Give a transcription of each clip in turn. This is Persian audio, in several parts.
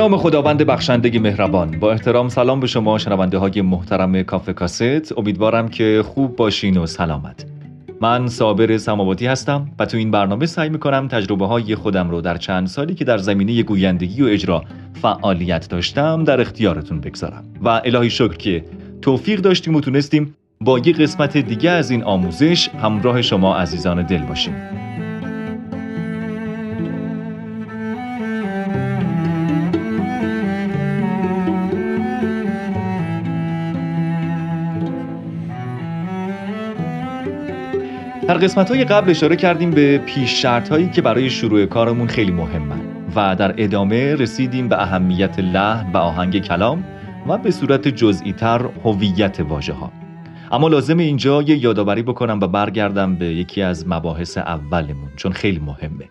نام خداوند بخشنده مهربان. با احترام سلام به شما شنونده های محترم کافه کاست. امیدوارم که خوب باشین و سلامت. من صابر سماواتی هستم و تو این برنامه سعی می‌کنم تجربه های خودم رو در چند سالی که در زمینه گویندگی و اجرا فعالیت داشتم در اختیارتون بگذارم. و الهی شکر که توفیق داشتیم و تونستیم با یه قسمت دیگه از این آموزش همراه شما عزیزان دل باشیم. در قسمت های قبل اشاره کردیم به پیش شرط هایی که برای شروع کارمون خیلی مهمن و در ادامه رسیدیم به اهمیت لحن و آهنگ کلام و به صورت جزئی تر هویت واژه ها اما لازم اینجا یه یادآوری بکنم و برگردم به یکی از مباحث اولمون چون خیلی مهمه.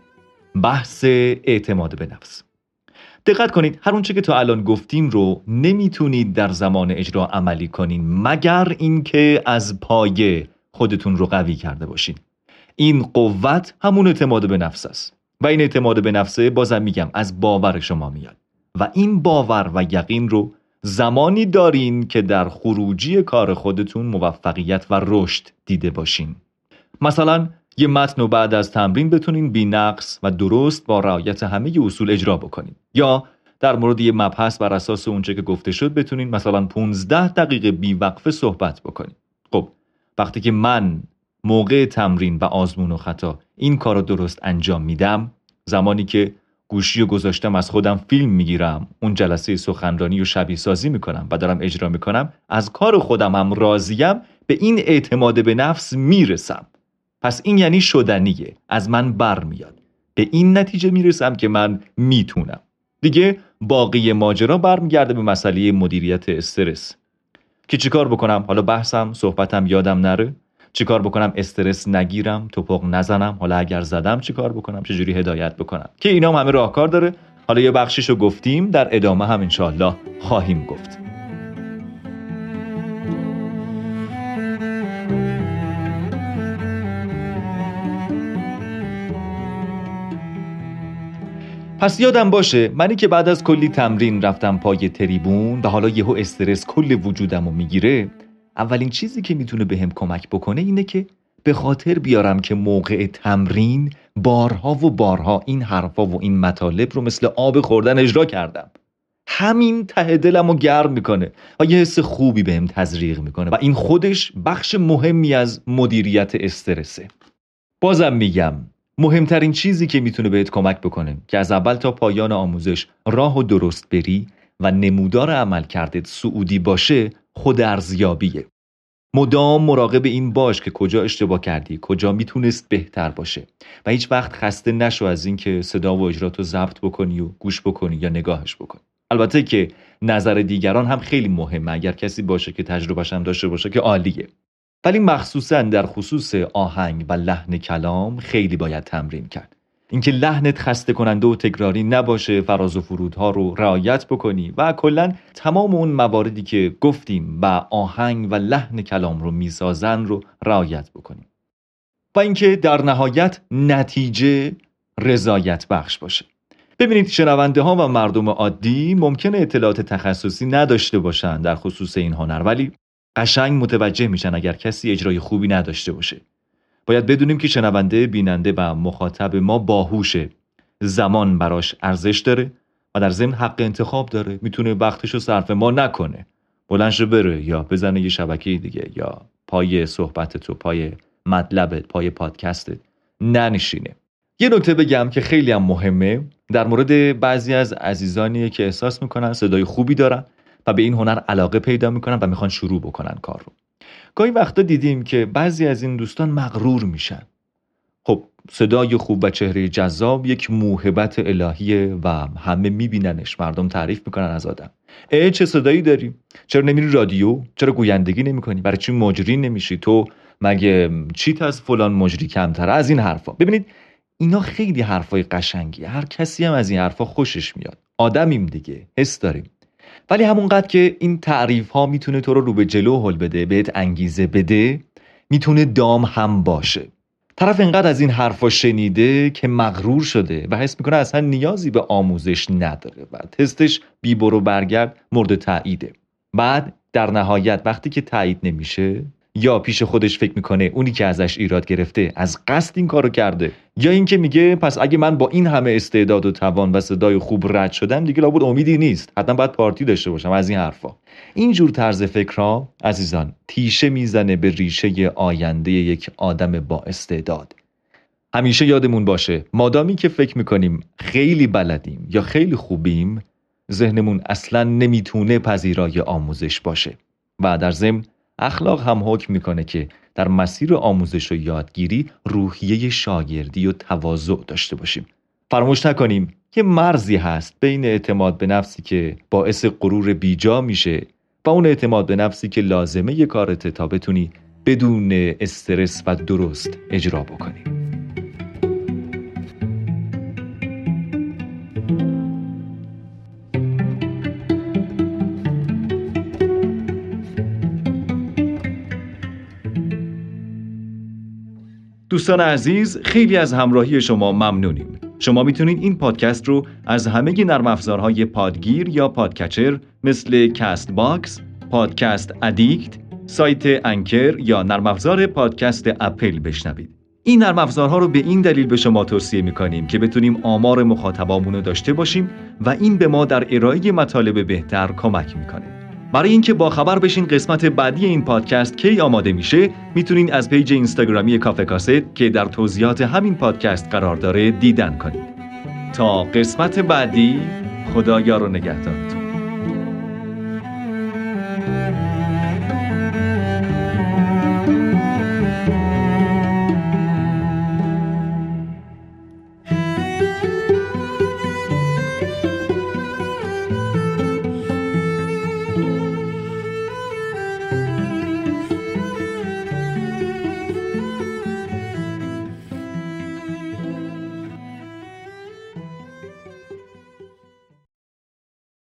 بحث اعتماد به نفس. دقت کنید هر اونچه که تا الان گفتیم رو نمی‌تونید در زمان اجرا عملی کنین مگر اینکه از پایه خودتون رو قوی کرده باشین. این قوت همون اعتماد به نفس است. و این اعتماد به نفسه بازم میگم از باور شما میاد. و این باور و یقین رو زمانی دارین که در خروجی کار خودتون موفقیت و رشد دیده باشین. مثلا یه متن و بعد از تمرین بتونین بی نقص و درست با رعایت همه اصول اجرا بکنین. یا در مورد یه مبحث بر اساس اونچه که گفته شد بتونین مثلا 15 دقیقه بی وقفه صحبت بکنین. خب وقتی که من موقع تمرین و آزمون و خطا این کار رو درست انجام میدم زمانی که گوشی رو گذاشتم از خودم فیلم می‌گیرم اون جلسه سخنرانی و شبیه سازی می‌کنم و دارم اجرا می‌کنم از کار خودم هم راضیم به این اعتماد به نفس می‌رسم. پس این یعنی شدنیه از من برمیاد. به این نتیجه می‌رسم که من می‌تونم. دیگه باقی ماجرا برمیگرده به مسئله مدیریت استرس. که چیکار بکنم؟ حالا بحثم صحبتم یادم نره. چیکار بکنم؟ استرس نگیرم توپق نزنم. حالا اگر زدم چیکار بکنم؟ چجوری هدایت بکنم؟ که اینا هم همه راهکار داره. حالا یه بخشیشو گفتیم در ادامه هم انشالله خواهیم گفت. پس یادم باشه منی که بعد از کلی تمرین رفتم پای تریبون و حالا یهو استرس کل وجودم رو می‌گیره اولین چیزی که می‌تونه بهم کمک بکنه اینه که به خاطر بیارم که موقع تمرین بارها و بارها این حرفا و این مطالب رو مثل آب خوردن اجرا کردم. همین ته دلم رو گرم می‌کنه و یه حس خوبی بهم تزریق می‌کنه و این خودش بخش مهمی از مدیریت استرسه. بازم میگم مهمترین چیزی که می‌تونه بهت کمک بکنه که از اول تا پایان آموزش راه و درست بری و نمودار عمل کردت سعودی باشه خود ارزیابیه. مدام مراقب این باش که کجا اشتباه کردی کجا می‌تونست بهتر باشه. و هیچ وقت خسته نشو از اینکه صدا و اجرات رو ضبط بکنی و گوش بکنی یا نگاهش بکنی. البته که نظر دیگران هم خیلی مهمه. اگر کسی باشه که تجربهش هم داشته باشه که عالیه. ولی مخصوصا در خصوص آهنگ و لحن کلام خیلی باید تمرین کرد. اینکه لحنت خسته کننده و تکراری نباشه فراز و فرودها رو رعایت بکنی و کلا تمام اون مواردی که گفتیم و آهنگ و لحن کلام رو می‌سازن رو رعایت بکنیم و اینکه در نهایت نتیجه رضایت بخش باشه. ببینید شنونده ها و مردم عادی ممکنه اطلاعات تخصصی نداشته باشن در خصوص این هنر ولی قشنگ متوجه میشن اگر کسی اجرای خوبی نداشته باشه. باید بدونیم که شنونده بیننده و مخاطب ما باهوشه زمان براش ارزش داره و در ضمن حق انتخاب داره. می‌تونه وقتش رو صرف ما نکنه. بلنش بره یا بزنه یه شبکه دیگه یا پای صحبت تو پای مطلبت پای پادکستت ننشینه. یه نکته بگم که خیلی هم مهمه. در مورد بعضی از عزیزانی که احساس می‌کنن صدای خوبی دارن. و به این هنر علاقه پیدا می‌کنن و می‌خوان شروع بکنن کار رو. گاهی وقتا دیدیم که بعضی از این دوستان مغرور میشن. خب صدای خوب و چهره جذاب یک موهبت الهیه و همه میبیننش. مردم تعریف می‌کنن از آدم. ای چه صدایی داری؟ چرا نمیری رادیو؟ چرا گویندگی نمی‌کنی؟ برای چی مجری نمیشی؟ تو مگه چیت از فلان مجری کمتره؟ از این حرفا. ببینید اینا خیلی حرفای قشنگی هر کسی هم از این حرفا خوشش میاد. آدمیم دیگه. حس داریم. ولی همونقدر که این تعریف ها می‌تونه تو رو رو به جلو حل بده بهت انگیزه بده می‌تونه دام هم باشه. طرف انقدر از این حرفا شنیده که مغرور شده و حس می‌کنه اصلا نیازی به آموزش نداره و تستش بی برو برگرد مورد تاییده. بعد در نهایت وقتی که تایید نمیشه یا پیش خودش فکر می‌کنه اونی که ازش ایراد گرفته از قصد این کارو کرده یا اینکه میگه پس اگه من با این همه استعداد و توان و صدای خوب رد شدم دیگه لابد امیدی نیست. حتما باید پارتی داشته باشم از این حرفا. این جور طرز فکرها عزیزان تیشه می‌زنه به ریشه آینده یک آدم با استعداد. همیشه یادمون باشه مادامی که فکر می‌کنیم خیلی بلدیم یا خیلی خوبیم ذهنمون اصلا نمی‌تونه پذیرای آموزش باشه و در ضمن اخلاق هم حکم می‌کنه که در مسیر آموزش و یادگیری روحیه شاگردی و تواضع داشته باشیم. فراموش نکنیم که مرزی هست بین اعتماد به نفسی که باعث غرور بیجا میشه و اون اعتماد به نفسی که لازمه کارته تا بتونی بدون استرس و درست اجرا بکنی. دوستان عزیز خیلی از همراهی شما ممنونیم شما می‌تونید این پادکست رو از همه نرم افزارهای پادگیر یا podcatcher مثل Castbox، Podcast Addict، سایت Anchor یا نرم افزار پادکست اپل بشنوید. این نرم افزارها رو به این دلیل به شما توصیه می‌کنیم که بتونیم آمار مخاطبامون رو داشته باشیم و این به ما در ارائه مطالب بهتر کمک می‌کنه. برای اینکه با خبر بشین قسمت بعدی این پادکست کی آماده میشه می‌تونین از page اینستاگرامی کافه کاست که در توضیحات همین پادکست قرار داره دیدن کنید تا قسمت بعدی خدا یار و نگهدار.